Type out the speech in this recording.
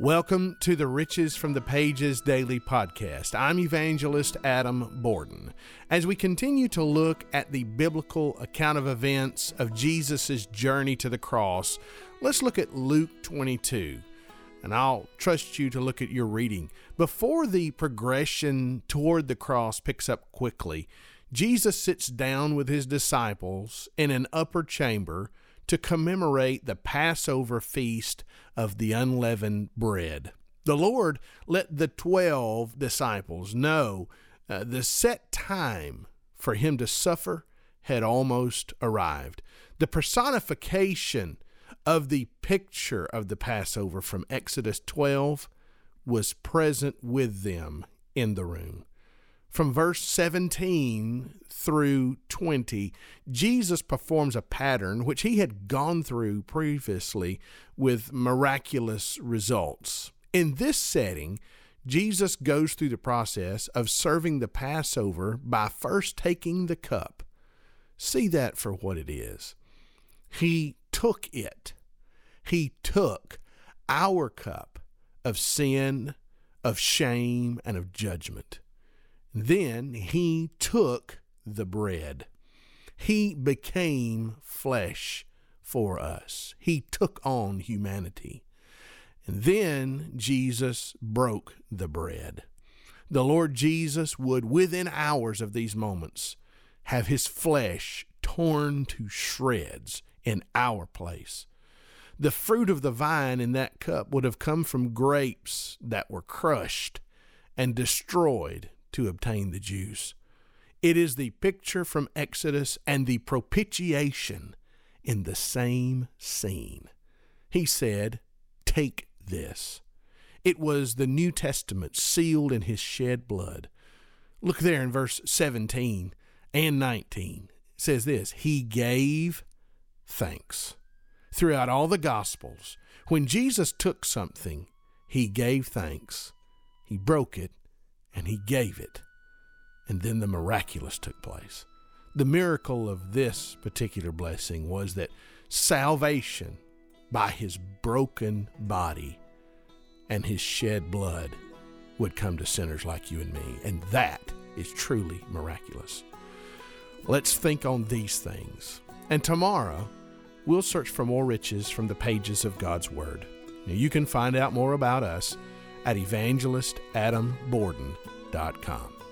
Welcome to the Riches from the Pages Daily Podcast. I'm evangelist Adam Borden. As we continue to look at the biblical account of events of Jesus' journey to the cross, let's look at Luke 22. And I'll trust you to look at your reading. Before the progression toward the cross picks up quickly, Jesus sits down with his disciples in an upper chamber to commemorate the Passover feast of the unleavened bread. The Lord let the 12 disciples know uh, the set time for him to suffer had almost arrived. The personification of the picture of the Passover from Exodus 12 was present with them in the room from verse 17 through 20, Jesus performs a pattern which he had gone through previously with miraculous results. In this setting, Jesus goes through the process of serving the Passover by first taking the cup. See that for what it is. He took it. He took our cup of sin, of shame, and of judgment. Then he took the bread. He became flesh for us. He took on humanity. And then Jesus broke the bread. The Lord Jesus would, within hours of these moments, have his flesh torn to shreds in our place. The fruit of the vine in that cup would have come from grapes that were crushed and destroyed to obtain the juice. It is the picture from Exodus and the propitiation in the same scene. He said, Take this. It was the New Testament sealed in his shed blood. Look there in verse 17 and 19. It says this He gave thanks. Throughout all the Gospels, when Jesus took something, he gave thanks. He broke it and he gave it. And then the miraculous took place. The miracle of this particular blessing was that salvation by his broken body and his shed blood would come to sinners like you and me. And that is truly miraculous. Let's think on these things. And tomorrow, we'll search for more riches from the pages of God's Word. Now, you can find out more about us at evangelistadamborden.com.